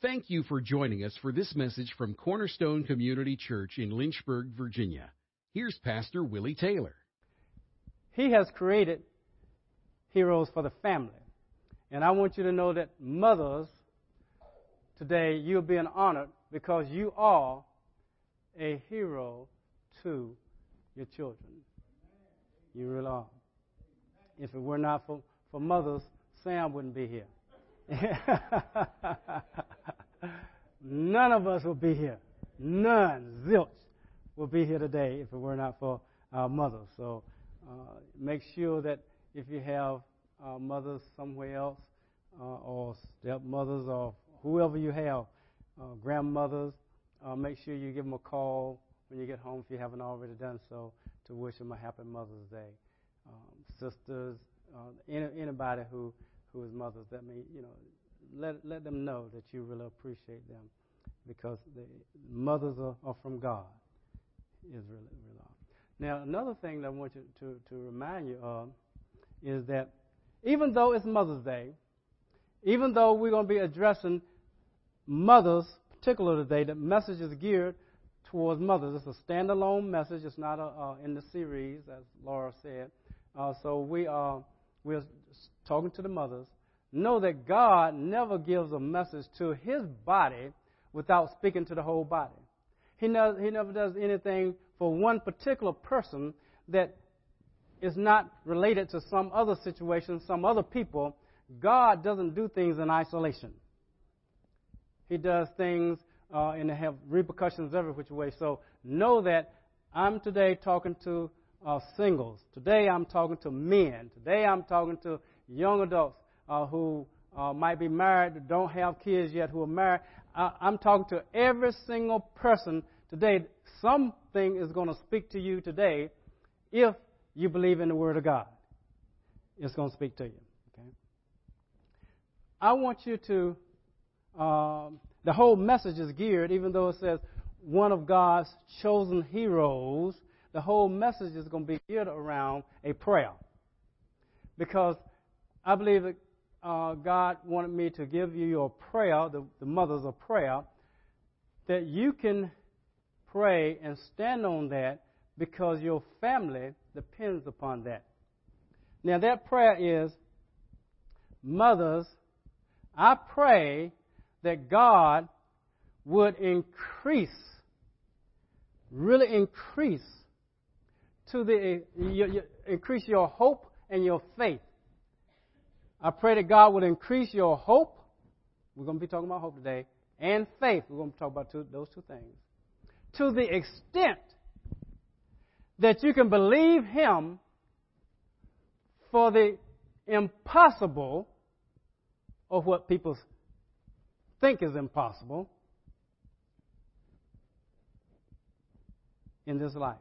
Thank you for joining us for this message from Cornerstone Community Church in Lynchburg, Virginia. Here's Pastor Willie Taylor. He has created heroes for the family. And I want you to know that mothers, today, you're being honored because you are a hero to your children. You really are. If it were not for, for mothers, Sam wouldn't be here. None of us will be here. None, zilch, will be here today if it were not for our mothers. So uh, make sure that if you have uh, mothers somewhere else, uh, or stepmothers, or whoever you have, uh, grandmothers, uh, make sure you give them a call when you get home if you haven't already done so to wish them a happy Mother's Day. Um, sisters, uh, any, anybody who who is mothers, that mean you know, let let them know that you really appreciate them because the mothers are, are from God. Is really really. Now another thing that I want you to to remind you of is that even though it's Mother's Day, even though we're going to be addressing mothers, particularly today, the message is geared towards mothers. It's a standalone message. It's not a, uh, in the series, as Laura said. Uh, so we are we're talking to the mothers. Know that God never gives a message to His body without speaking to the whole body. He never, he never does anything for one particular person that is not related to some other situation, some other people. God doesn't do things in isolation. He does things uh, and they have repercussions every which way. So know that I'm today talking to uh, singles. Today I'm talking to men. Today I'm talking to young adults uh, who uh, might be married, don't have kids yet, who are married. I, I'm talking to every single person today. Something is going to speak to you today if you believe in the Word of God. It's going to speak to you. Okay? I want you to. Um, the whole message is geared, even though it says one of God's chosen heroes, the whole message is going to be geared around a prayer. Because I believe that uh, God wanted me to give you your prayer, the, the mothers of prayer, that you can pray and stand on that because your family depends upon that. Now, that prayer is Mothers, I pray that God would increase, really increase to the eh, increase your hope and your faith. I pray that God would increase your hope. We're going to be talking about hope today, and faith. We're going to talk about two, those two things. To the extent that you can believe Him for the impossible of what people think is impossible in this life.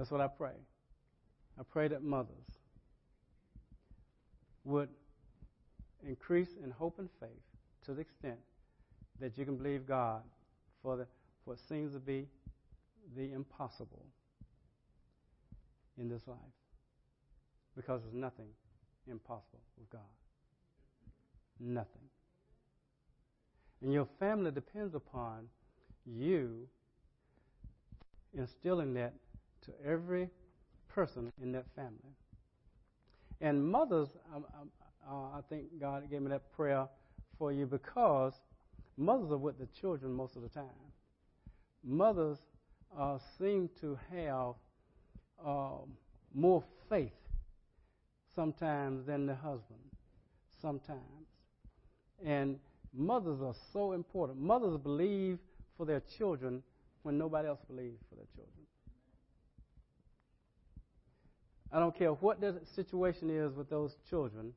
That's what I pray. I pray that mothers would increase in hope and faith to the extent that you can believe God for the, what seems to be the impossible in this life. Because there's nothing impossible with God. Nothing. And your family depends upon you instilling that to every person in that family. And mothers, um, um, uh, I think God gave me that prayer for you because mothers are with the children most of the time. Mothers uh, seem to have uh, more faith sometimes than the husband. Sometimes. And mothers are so important. Mothers believe for their children when nobody else believes for their children. I don't care what the situation is with those children.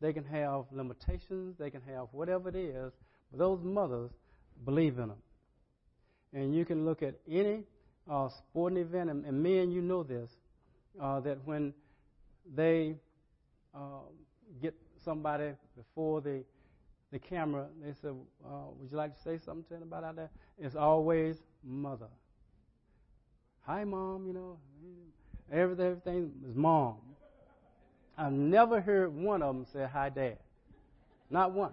They can have limitations, they can have whatever it is, but those mothers believe in them. And you can look at any uh, sporting event, and, and men, you know this, uh, that when they uh, get somebody before the the camera, they said, uh, "Would you like to say something to anybody out there?" It's always mother. Hi, mom. You know, everything, everything mom. I've never heard one of them say hi, dad. Not one.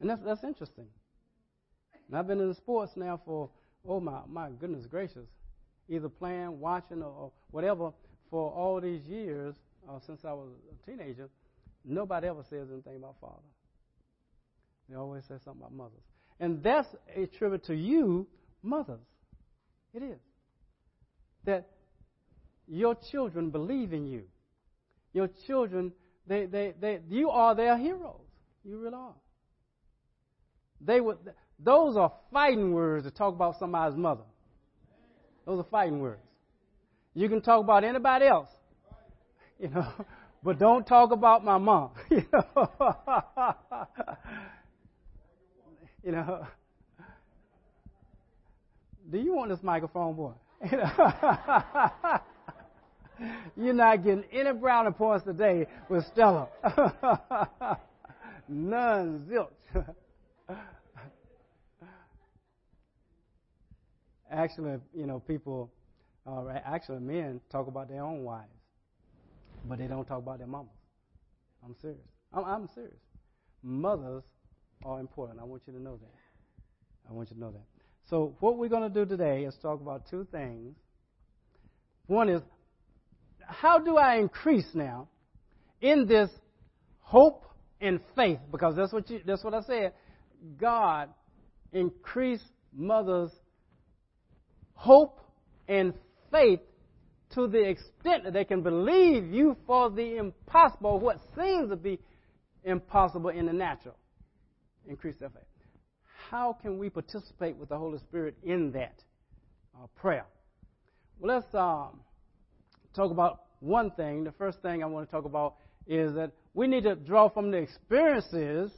And that's, that's interesting. And I've been in the sports now for, oh my, my goodness gracious, either playing, watching, or, or whatever for all these years uh, since I was a teenager. Nobody ever says anything about father. They always say something about mothers. And that's a tribute to you, mothers. It is. That your children believe in you. Your children, they, they, they, you are their heroes. You really are. They would, those are fighting words to talk about somebody's mother. Those are fighting words. You can talk about anybody else, you know, but don't talk about my mom. You know, you know. Do you want this microphone, boy? You're not getting any brownie points today with Stella. None, zilch. actually, you know, people, uh, actually, men talk about their own wives, but they don't talk about their mamas. I'm serious. I'm, I'm serious. Mothers are important. I want you to know that. I want you to know that. So, what we're going to do today is talk about two things. One is, how do I increase now in this hope and faith? Because that's what you, that's what I said. God increase mothers' hope and faith to the extent that they can believe you for the impossible, what seems to be impossible in the natural. Increase their faith. How can we participate with the Holy Spirit in that uh, prayer? Well, let's um, talk about one thing. The first thing I want to talk about is that we need to draw from the experiences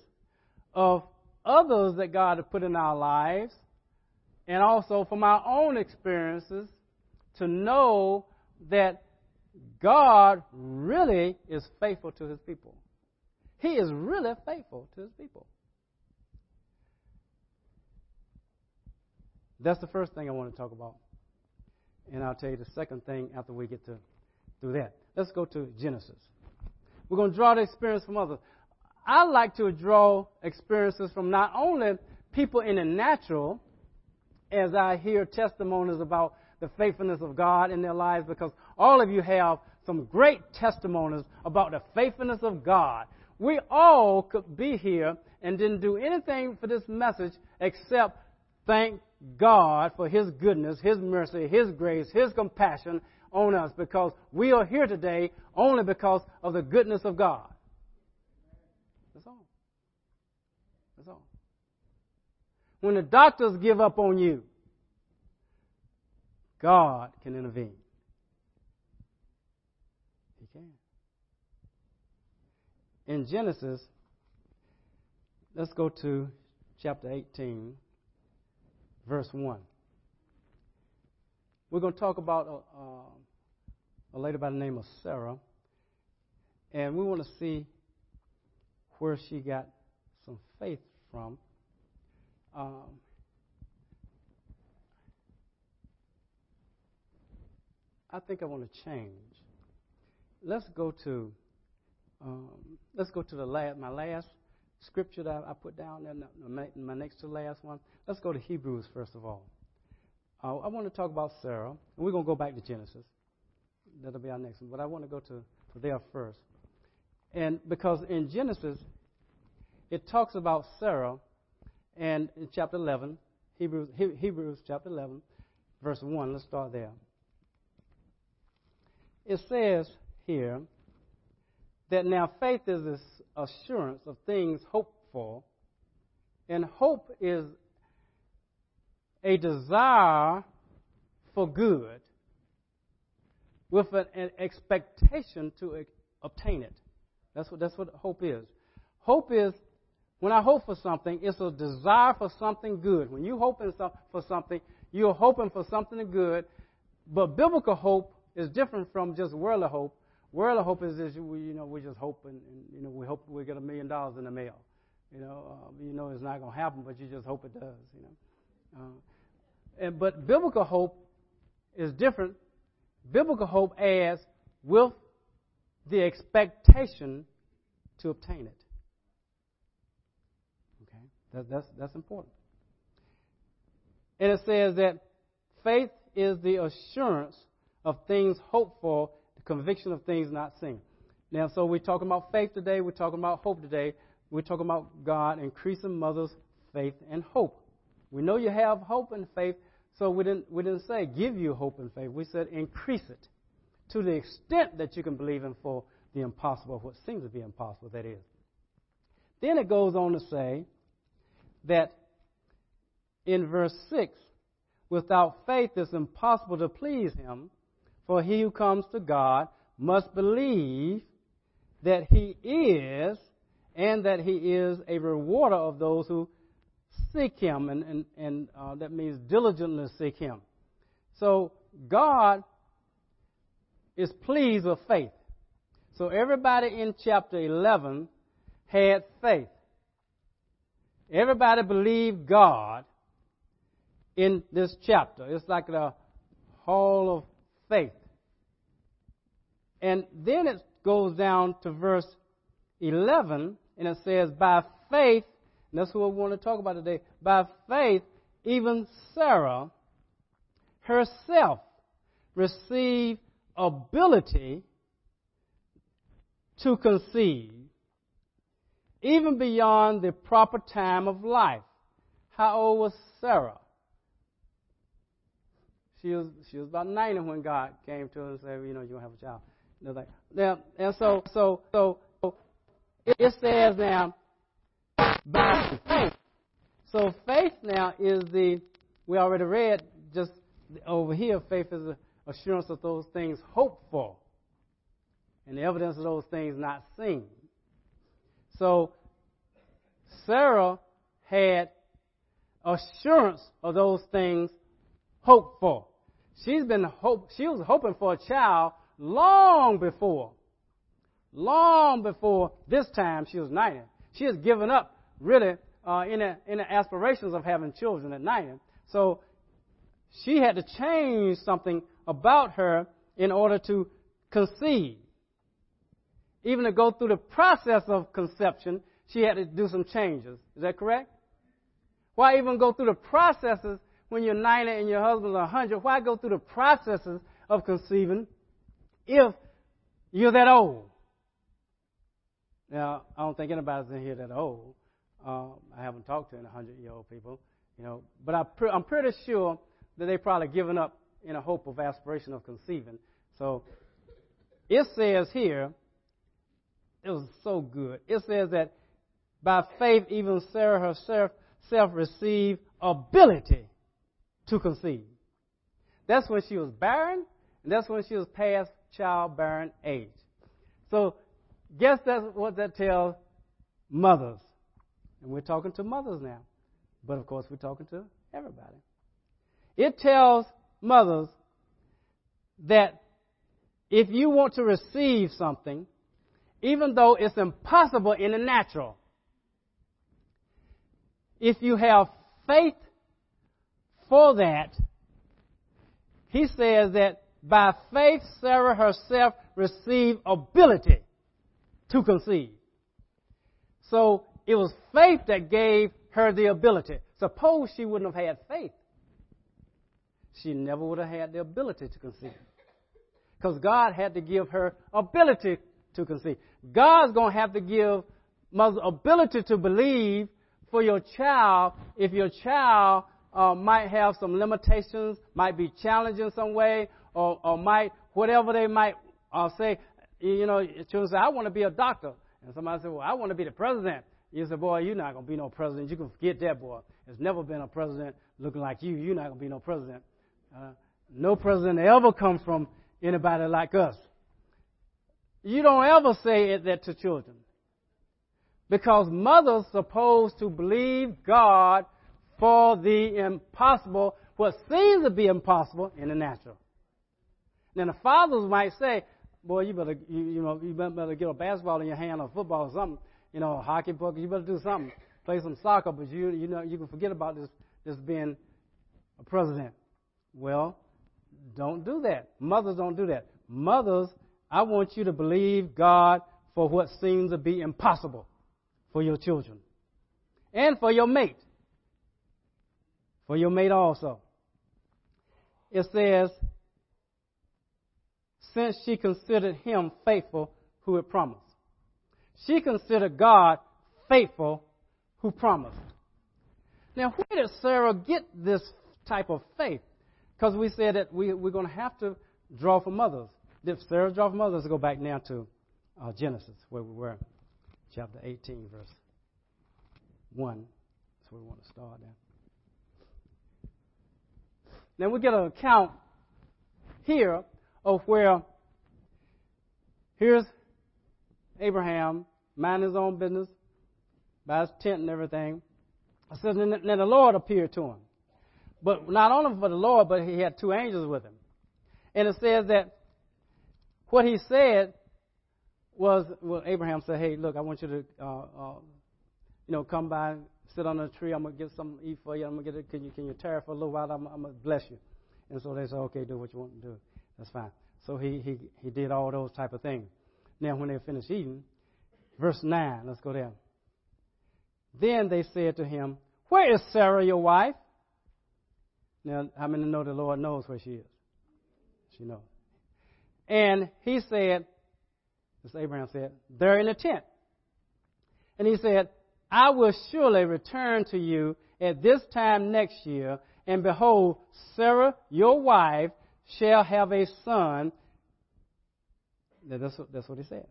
of others that God has put in our lives and also from our own experiences to know that God really is faithful to his people. He is really faithful to his people. That's the first thing I want to talk about. And I'll tell you the second thing after we get to do that. Let's go to Genesis. We're going to draw the experience from others. I like to draw experiences from not only people in the natural, as I hear testimonies about the faithfulness of God in their lives, because all of you have some great testimonies about the faithfulness of God. We all could be here and didn't do anything for this message except thank God for His goodness, His mercy, His grace, His compassion on us because we are here today only because of the goodness of God. That's all. That's all. When the doctors give up on you, God can intervene. He can. In Genesis, let's go to chapter 18, verse 1. We're going to talk about a, a, a lady by the name of Sarah, and we want to see where she got some faith from. Um, I think I want to change. Let's go to um, let's go to the last my last scripture that I put down there, my next to last one. Let's go to Hebrews first of all. Uh, I want to talk about Sarah, and we're going to go back to Genesis. That'll be our next one. But I want to go to, to there first. And because in Genesis, it talks about Sarah, and in chapter 11, Hebrews, Hebrews chapter 11, verse 1, let's start there. It says here that now faith is this assurance of things hoped for, and hope is a desire for good with an, expectation to obtain it. That's what, that's what hope is. Hope is, when I hope for something, it's a desire for something good. When you hope for something, you're hoping for something good. But biblical hope is different from just worldly hope. Worldly hope is just, we, you know, we just hope and, and, you know, we hope we get a million dollars in the mail. You know, uh, you know it's not going to happen, but you just hope it does, you know. Uh, and, but biblical hope is different. Biblical hope adds with the expectation to obtain it. Okay? That, that's, that's important. And it says that faith is the assurance of things hoped for, conviction of things not seen. Now, so we're talking about faith today, we're talking about hope today, we're talking about God increasing mothers' faith and hope. We know you have hope and faith, so we didn't, we didn't say give you hope and faith. We said increase it to the extent that you can believe in for the impossible, what seems to be impossible, that is. Then it goes on to say that in verse 6, without faith it's impossible to please him, for he who comes to God must believe that he is and that he is a rewarder of those who seek him, and, and, and uh, that means diligently seek him. So God is pleased with faith. So everybody in chapter 11 had faith. Everybody believed God in this chapter. It's like the hall of faith. And then it goes down to verse 11, and it says, By faith, and that's what we want to talk about today. By faith, even Sarah herself received ability to conceive, even beyond the proper time of life. How old was Sarah? She was she was about 90 when God came to her and said, you know, you're gonna have a child. And, like, now, and so so so it says now by faith. So faith now is the we already read just over here. Faith is the assurance of those things hoped for, and the evidence of those things not seen. So Sarah had assurance of those things hoped for. She's been hope, she was hoping for a child long before. Long before this time she was 90. She has given up really uh, in, the, in the aspirations of having children at 90. So she had to change something about her in order to conceive. Even to go through the process of conception, she had to do some changes. Is that correct? Why even go through the processes when you're 90 and your husband's 100? Why go through the processes of conceiving if you're that old? Now, I don't think anybody's in here that old. Um, I haven't talked to any 100 year old people, you know, but I pre- I'm pretty sure that they've probably given up in a hope of aspiration of conceiving. So it says here, it was so good. It says that by faith, even Sarah herself self received ability to conceive. That's when she was barren, and that's when she was past childbearing age. So, guess that's what that tells mothers. And we're talking to mothers now. But of course, we're talking to everybody. It tells mothers that if you want to receive something, even though it's impossible in the natural, if you have faith for that, he says that by faith Sarah herself received ability to conceive. So it was faith that gave her the ability. Suppose she wouldn't have had faith. She never would have had the ability to conceive. Because God had to give her ability to conceive. God's going to have to give mother ability to believe for your child if your child uh, might have some limitations, might be challenged in some way, or, or might, whatever they might uh, say. You know, children say, I want to be a doctor. And somebody said, Well, I want to be the president. You say, boy, you're not going to be no president. You can forget that, boy. There's never been a president looking like you. You're not going to be no president. Uh, no president ever comes from anybody like us. You don't ever say that to children. Because mothers supposed to believe God for the impossible, what seems to be impossible in the natural. Now the fathers might say, boy, you better, you, you know, you better get a basketball in your hand or football or something you know, hockey book. You better do something. Play some soccer, but you you know you can forget about this this being a president. Well, don't do that. Mothers don't do that. Mothers, I want you to believe God for what seems to be impossible for your children. and for your mate. For your mate also. It says, since she considered him faithful who had promised. She considered God faithful who promised. Now, where did Sarah get this type of faith? Because we said that we, we're going to have to draw from others. If Sarah draw from others, let's go back now to uh, Genesis, where we were, chapter 18, verse 1. That's where we want to start now. Now we get an account here of where here's Abraham minding his own business, by his tent and everything. It says, then the Lord appeared to him. But not only for the Lord, but he had two angels with him. And it says that what he said was, well, Abraham said, hey, look, I want you to, uh, uh, you know, come by, sit on a tree. I'm going to get something to eat for you. I'm going to get it. Can you, can you tarry for a little while? I'm, I'm going to bless you. And so they said, okay, do what you want to do. That's fine. So he, he, he did all those type of things. Now, when they finished eating, verse 9, let's go there. Then they said to him, Where is Sarah, your wife? Now, how many know the Lord knows where she is? She knows. And he said, as Abraham said, they're in the tent. And he said, I will surely return to you at this time next year, and behold, Sarah, your wife, shall have a son. That's what, that's what he said.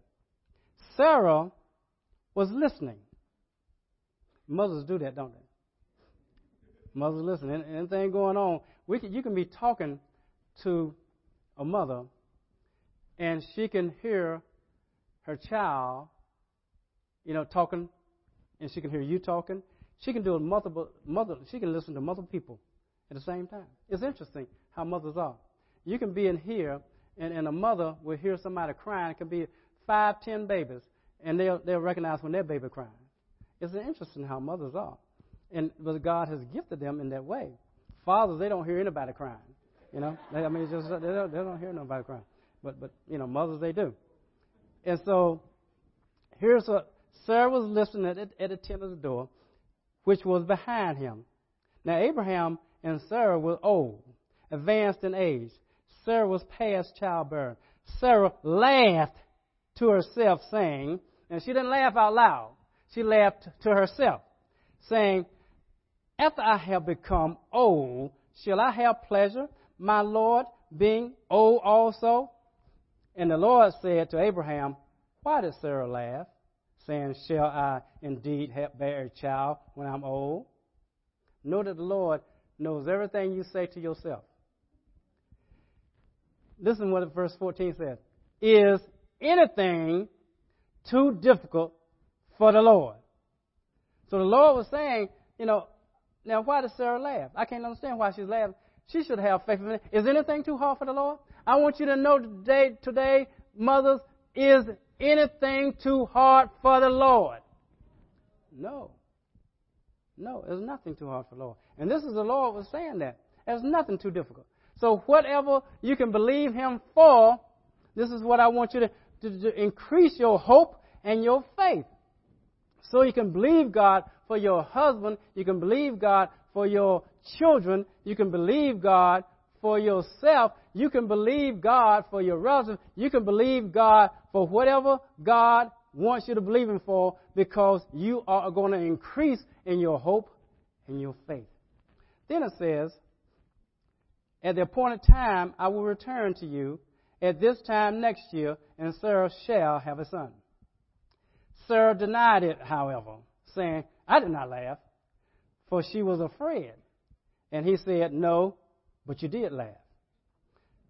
Sarah was listening. Mothers do that, don't they? Mothers listen. Anything going on, we can, you can be talking to a mother, and she can hear her child, you know, talking, and she can hear you talking. She can do multiple mother. She can listen to multiple people at the same time. It's interesting how mothers are. You can be in here, and, and a mother will hear somebody crying. It can be five, ten babies, and they'll they'll recognize when their baby crying. It's interesting how mothers are. And but God has gifted them in that way. Fathers, they don't hear anybody crying. You know, they, I mean, just they don't, they don't hear nobody crying. But but you know, mothers they do. And so here's what Sarah was listening at, at the the door, which was behind him. Now Abraham and Sarah were old, advanced in age. Sarah was past childbearing. Sarah laughed to herself, saying, and she didn't laugh out loud she laughed to herself, saying, After I have become old, shall I have pleasure, my Lord, being old also? And the Lord said to Abraham, Why did Sarah laugh, saying, Shall I indeed have bear a child when I'm old? Know that the Lord knows everything you say to yourself. Listen what verse 14 says. Is anything too difficult for the Lord. So the Lord was saying, you know, now why does Sarah laugh? I can't understand why she's laughing. She should have faith. Is anything too hard for the Lord? I want you to know today, today, mothers, is anything too hard for the Lord? No. No, there's nothing too hard for the Lord. And this is the Lord was saying that. There's nothing too difficult. So whatever you can believe Him for, this is what I want you to, to, to increase your hope and your faith. So you can believe God for your husband. You can believe God for your children. You can believe God for yourself. You can believe God for your relative. You can believe God for whatever God wants you to believe Him for because you are going to increase in your hope and your faith. Then it says, At the appointed time I will return to you at this time next year, and Sarah shall have a son. Sarah denied it, however, saying, I did not laugh, for she was afraid. And he said, No, but you did laugh.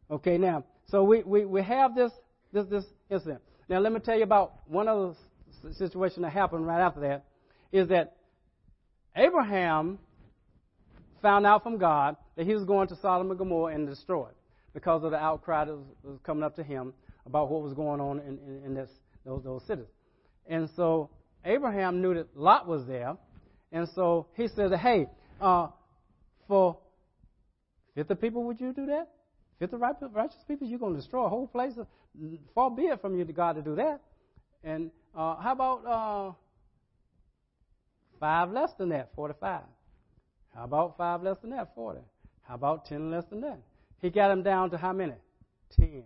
Okay, now, so we, we, we have this, this, this incident. Now, let me tell you about one other situation that happened right after that is that Abraham found out from God that he was going to Sodom and Gomorrah and destroy it because of the outcry that was, was coming up to him about what was going on in, in, in this, those, those cities. And so Abraham knew that Lot was there. And so he said, Hey, uh, for 50 people, would you do that? 50 righteous people, you're going to destroy a whole place. Far be it from you to God to do that. And uh, how about uh, Five less than that, 45. How about five less than that, 40? How about 10 less than that? He got them down to how many? 10.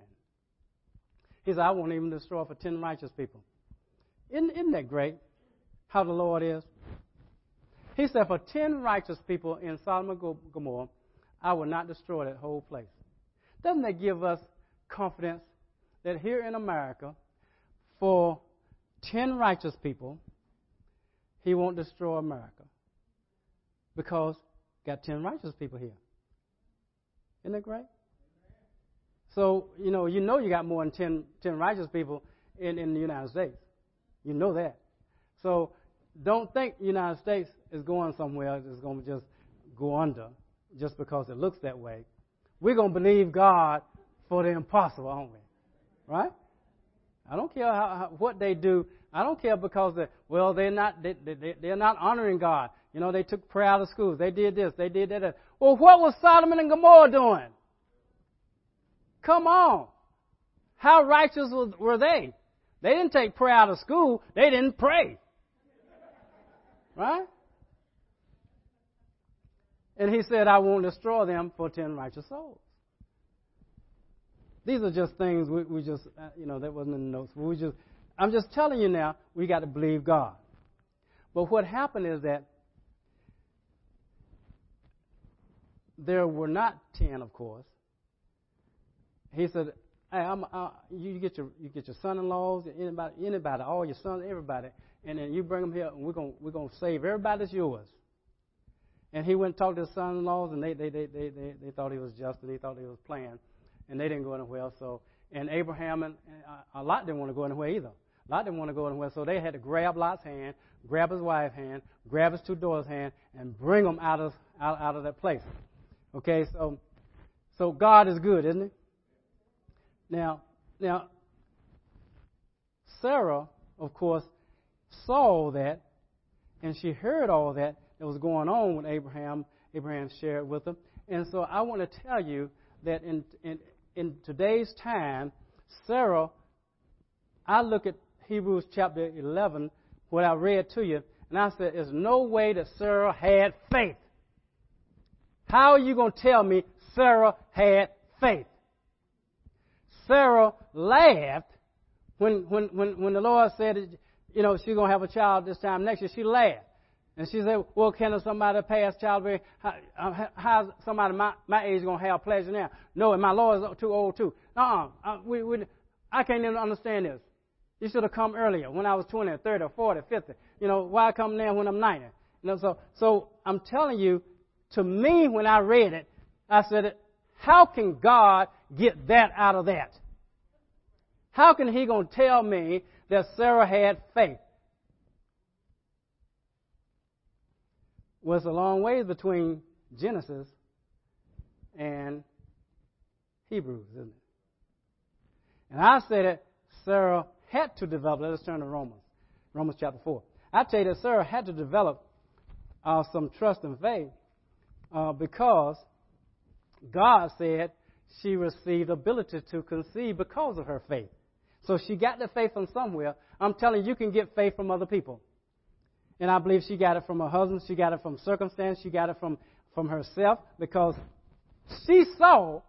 He said, I won't even destroy for 10 righteous people. Isn't, isn't that great? How the Lord is? He said, For 10 righteous people in Sodom and Gomorrah, I will not destroy that whole place. Doesn't that give us confidence that here in America, for 10 righteous people, He won't destroy America? Because got 10 righteous people here. Isn't that great? So, you know, you know you got more than 10, 10 righteous people in, in the United States. You know that. So don't think the United States is going somewhere that's going to just go under just because it looks that way. We're going to believe God for the impossible, aren't we? Right? I don't care how, how, what they do. I don't care because they, well they're not they, they, they're not honoring God. You know they took prayer out of schools. They did this. They did that. Well, what was Sodom and Gomorrah doing? Come on. How righteous were they? They didn't take prayer out of school. They didn't pray. Right? And he said, I won't destroy them for ten righteous souls. These are just things we, we just, uh, you know, that wasn't in the notes. We just, I'm just telling you now, we got to believe God. But what happened is that there were not ten, of course. He said, "Hey, I'm, uh, you get your you get your son-in-laws, anybody, anybody, all your sons, everybody, and then you bring them here, and we're gonna we're gonna save everybody that's yours." And he went and talked to his son-in-laws, and they they they they they, they thought he was just, and they thought he was playing, and they didn't go anywhere. So, and Abraham and, and uh, Lot didn't want to go anywhere either. Lot didn't want to go anywhere, so they had to grab Lot's hand, grab his wife's hand, grab his two daughters' hand, and bring them out of out, out of that place. Okay, so so God is good, isn't he? Now, now, Sarah, of course, saw that, and she heard all that that was going on with Abraham. Abraham shared with them, and so I want to tell you that in in in today's time, Sarah. I look at Hebrews chapter 11, what I read to you, and I said, "There's no way that Sarah had faith." How are you going to tell me Sarah had faith? Sarah laughed when, when, when, when the Lord said, you know, she's going to have a child this time next year. She laughed. And she said, well, can somebody past childbearing? How, uh, how's somebody my, my age going to have pleasure now? No, and my Lord is too old too. Uh-uh. Uh, we, we, I can't even understand this. You should have come earlier when I was 20 or 30 or 40 or 50. You know, why come now when I'm 90? You know, so, so I'm telling you, to me, when I read it, I said, how can God get that out of that? How can he going to tell me that Sarah had faith? Well, it's a long way between Genesis and Hebrews, isn't it? And I said that Sarah had to develop. Let us turn to Romans, Romans chapter 4. I tell you that Sarah had to develop uh, some trust and faith uh, because God said she received the ability to conceive because of her faith. So she got the faith from somewhere. I'm telling you, you can get faith from other people. And I believe she got it from her husband. She got it from circumstance. She got it from, from herself because she saw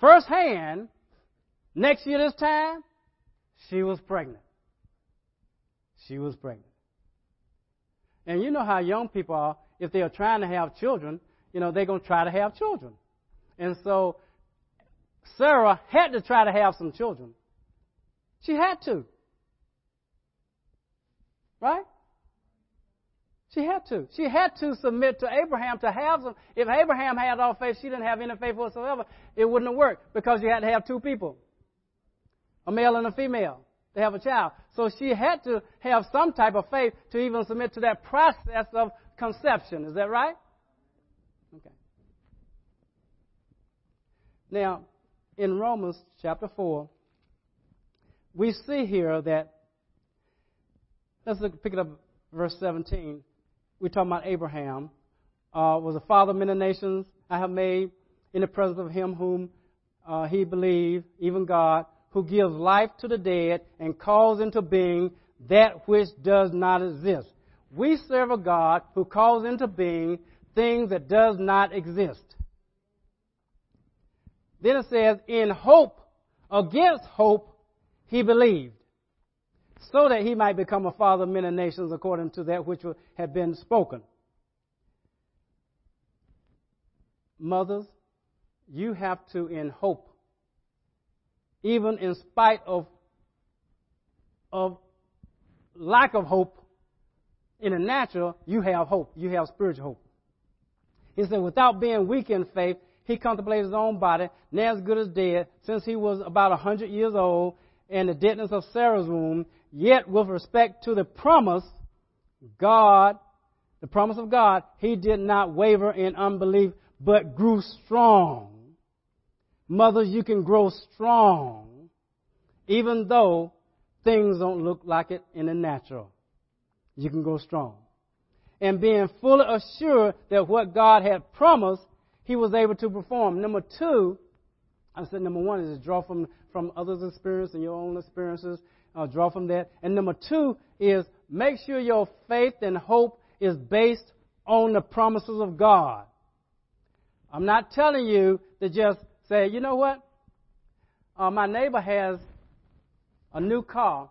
firsthand next year this time she was pregnant. She was pregnant. And you know how young people are. If they are trying to have children, you know, they're going to try to have children. And so Sarah had to try to have some children. She had to. Right? She had to. She had to submit to Abraham to have some. If Abraham had all faith, she didn't have any faith whatsoever, it wouldn't have worked because you had to have two people a male and a female to have a child. So she had to have some type of faith to even submit to that process of conception. Is that right? Okay. Now, in Romans chapter 4, we see here that, let's look, pick it up, verse 17. We're talking about Abraham, uh, was a father of many nations I have made in the presence of him whom uh, he believed, even God, who gives life to the dead and calls into being that which does not exist. We serve a God who calls into being things that does not exist. Then it says, in hope, against hope, he believed, so that he might become a father of many nations according to that which had been spoken. Mothers, you have to, in hope, even in spite of, of lack of hope in the natural, you have hope. You have spiritual hope. He said, without being weak in faith, he contemplated his own body, now as good as dead, since he was about a hundred years old, and the deadness of Sarah's womb. Yet, with respect to the promise, God, the promise of God, he did not waver in unbelief, but grew strong. Mothers, you can grow strong, even though things don't look like it in the natural. You can go strong. And being fully assured that what God had promised, he was able to perform. Number two, I said number one is draw from, from others' experience and your own experiences. Uh, draw from that. And number two is make sure your faith and hope is based on the promises of God. I'm not telling you to just say, you know what? Uh, my neighbor has a new car.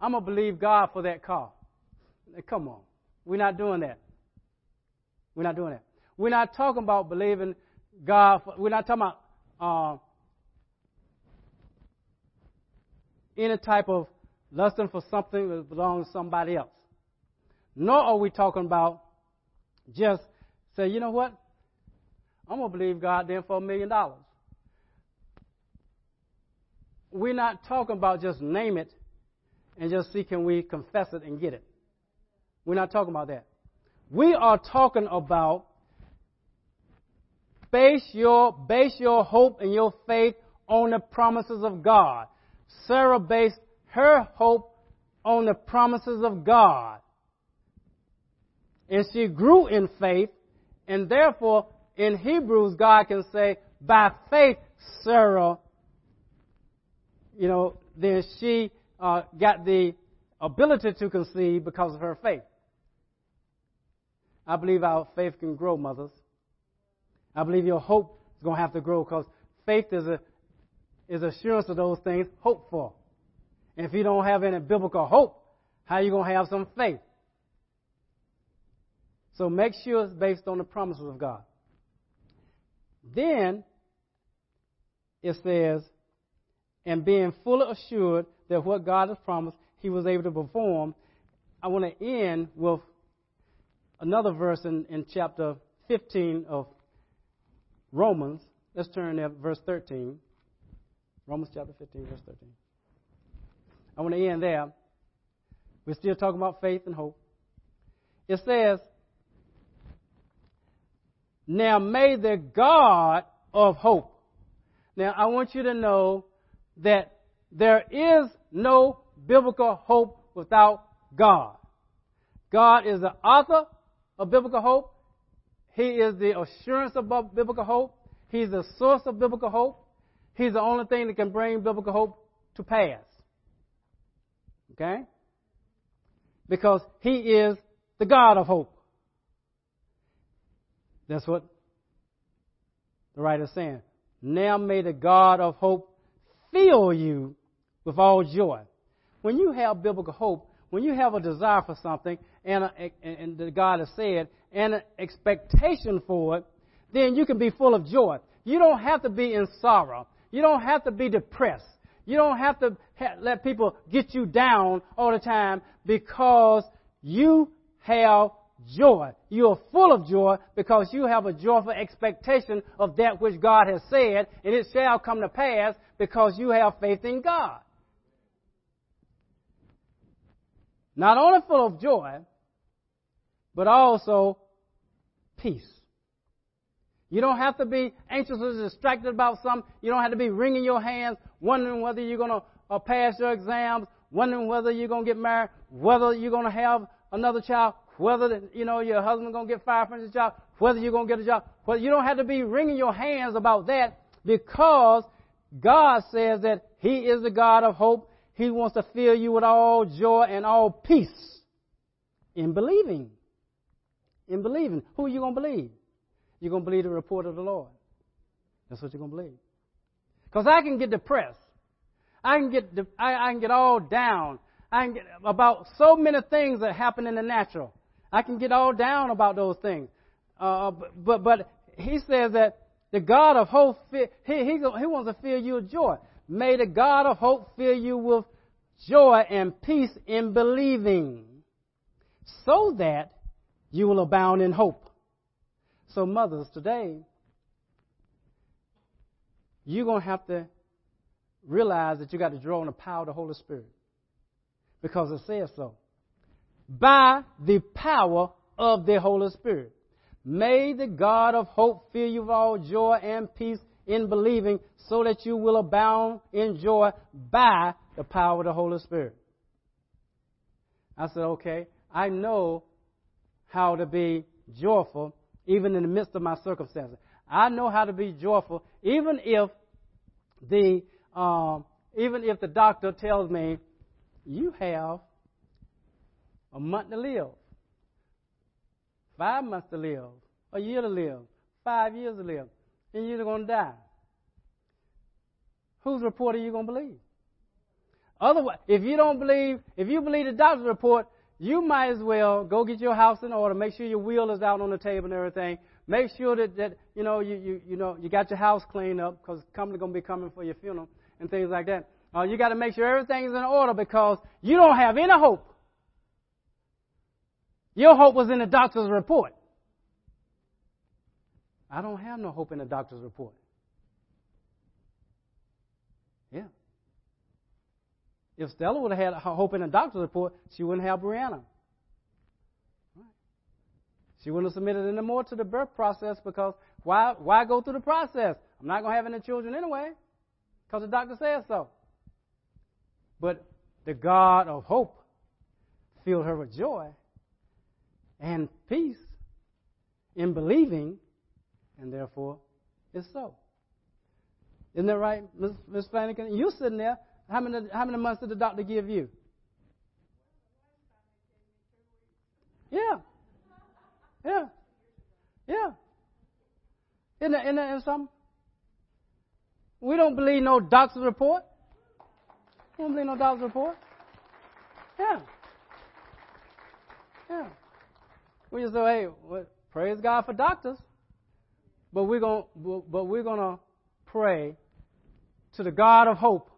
I'm going to believe God for that car. Come on. We're not doing that. We're not doing that. We're not talking about believing God. For, we're not talking about uh, any type of lusting for something that belongs to somebody else. Nor are we talking about just say, you know what? I'm going to believe God then for a million dollars. We're not talking about just name it and just see can we confess it and get it. We're not talking about that. We are talking about base your, base your hope and your faith on the promises of God. Sarah based her hope on the promises of God. And she grew in faith, and therefore, in Hebrews, God can say, by faith, Sarah, you know, then she uh, got the ability to conceive because of her faith. I believe our faith can grow, mothers. I believe your hope is going to have to grow because faith is a is assurance of those things hoped for. And if you don't have any biblical hope, how are you going to have some faith? So make sure it's based on the promises of God. Then it says, and being fully assured that what God has promised, he was able to perform. I want to end with another verse in, in chapter 15 of Romans. Let's turn to verse 13. Romans chapter 15, verse 13. I want to end there. We're still talking about faith and hope. It says, Now may the God of hope. Now I want you to know that there is no biblical hope without God. God is the author of biblical hope. He is the assurance of biblical hope. He's the source of biblical hope. He's the only thing that can bring biblical hope to pass. Okay? Because He is the God of hope. That's what the writer is saying. Now may the God of hope fill you with all joy. When you have biblical hope, when you have a desire for something, and, uh, a, and the God has said, and an expectation for it, then you can be full of joy. You don't have to be in sorrow. You don't have to be depressed. You don't have to ha- let people get you down all the time because you have joy. You are full of joy because you have a joyful expectation of that which God has said, and it shall come to pass because you have faith in God. Not only full of joy, but also peace. You don't have to be anxious or distracted about something. You don't have to be wringing your hands, wondering whether you're going to uh, pass your exams, wondering whether you're going to get married, whether you're going to have another child, whether you know your husband's going to get fired from his job, whether you're going to get a job. Well, you don't have to be wringing your hands about that because God says that He is the God of hope. He wants to fill you with all joy and all peace in believing. In believing. Who are you going to believe? You're going to believe the report of the Lord. That's what you're going to believe. Because I can get depressed. I can get, I, I can get all down. I can get about so many things that happen in the natural. I can get all down about those things. Uh, but, but he says that the God of hope, he, he, he wants to fill you with joy. May the God of hope fill you with joy and peace in believing, so that you will abound in hope. So, mothers, today, you're going to have to realize that you got to draw on the power of the Holy Spirit. Because it says so. By the power of the Holy Spirit. May the God of hope fill you with all joy and peace in believing, so that you will abound in joy by the power of the Holy Spirit. I said, okay, I know how to be joyful even in the midst of my circumstances. I know how to be joyful even if the um, even if the doctor tells me you have a month to live, five months to live, a year to live, five years to live, and you're going to die. Whose report are you going to believe? Otherwise, if you don't believe, if you believe the doctor's report, you might as well go get your house in order, make sure your wheel is out on the table and everything. Make sure that, that you know you, you you know you got your house cleaned up because company gonna be coming for your funeral and things like that. Uh, you got to make sure everything is in order because you don't have any hope. Your hope was in the doctor's report. I don't have no hope in the doctor's report. Yeah. If Stella would have had hope in the doctor's report, she wouldn't have Brianna. She wouldn't have submitted any more to the birth process because why, why go through the process? I'm not going to have any children anyway because the doctor says so. But the God of hope filled her with joy and peace in believing, and therefore it's so. Isn't that right. Ms. Flanagan? You sitting there. How many, how many months did the doctor give you? Yeah. Yeah. Yeah. Isn't that, isn't that something? We don't believe no doctor's report. We don't believe no doctor's report. Yeah. Yeah. We just say, hey, well, praise God for doctors, but we're gonna, but we're gonna pray to the God of hope,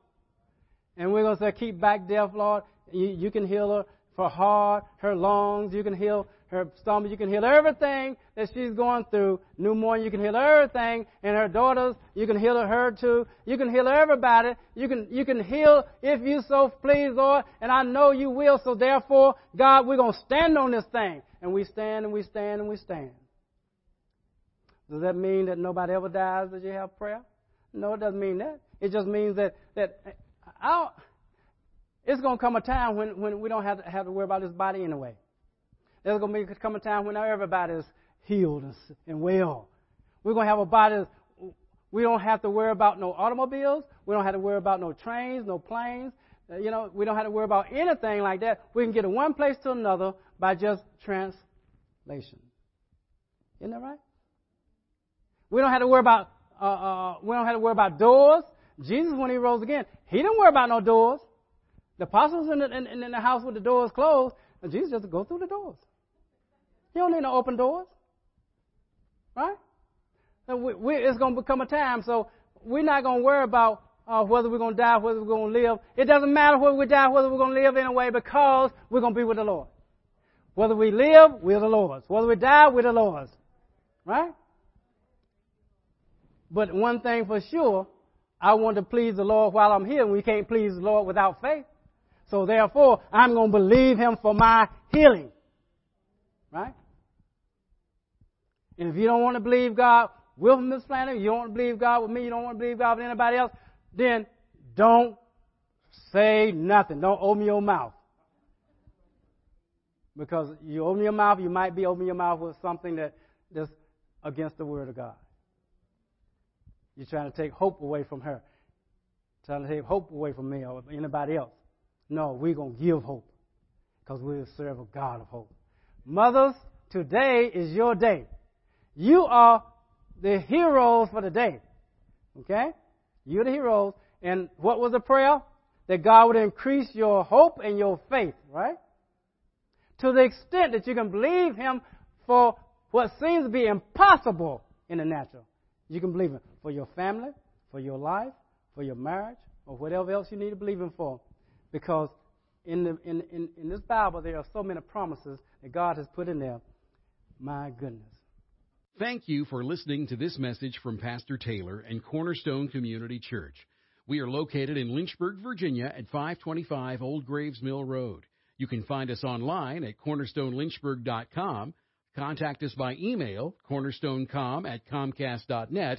and we're gonna say, keep back death, Lord. You, you can heal her for heart, her lungs. You can heal her stomach. You can heal everything that she's going through. Pneumonia, you can heal everything. And her daughters, you can heal her too. You can heal everybody. You can, you can heal if you so please, Lord. And I know you will. So therefore, God, we're going to stand on this thing. And we stand and we stand and we stand. Does that mean that nobody ever dies that you have prayer? No, it doesn't mean that. It just means that, that I it's going to come a time when, when we don't have to, have to worry about this body anyway. There's going to be come a time when everybody's healed and, and well. We're going to have a body. We don't have to worry about no automobiles. We don't have to worry about no trains, no planes. Uh, you know, we don't have to worry about anything like that. We can get from one place to another by just translation. Isn't that right? We don't have to worry about uh, uh, we don't have to worry about doors. Jesus, when he rose again, he didn't worry about no doors. The apostles in the, in, in the house with the doors closed, and Jesus just go through the doors. You don't need no open doors. Right? We, we, it's going to become a time, so we're not going to worry about uh, whether we're going to die, whether we're going to live. It doesn't matter whether we die, whether we're going to live anyway, because we're going to be with the Lord. Whether we live, we're the Lord's. Whether we die, we're the Lord's. Right? But one thing for sure, I want to please the Lord while I'm here, and we can't please the Lord without faith. So therefore, I'm going to believe Him for my healing. Right? And if you don't want to believe God with Miss Flanagan, you don't want to believe God with me, you don't want to believe God with anybody else, then don't say nothing. Don't open your mouth. Because you open your mouth, you might be opening your mouth with something that is against the Word of God. You're trying to take hope away from her. Trying to take hope away from me or anybody else. No, we're going to give hope because we serve a God of hope. Mothers, today is your day. You are the heroes for the day. Okay? You're the heroes. And what was the prayer? That God would increase your hope and your faith, right? To the extent that you can believe Him for what seems to be impossible in the natural. You can believe Him for your family, for your life, for your marriage, or whatever else you need to believe Him for. Because in, the, in, in, in this Bible, there are so many promises that God has put in there. My goodness. Thank you for listening to this message from Pastor Taylor and Cornerstone Community Church. We are located in Lynchburg, Virginia at 525 Old Graves Mill Road. You can find us online at cornerstonelynchburg.com, contact us by email, cornerstonecom at comcast.net,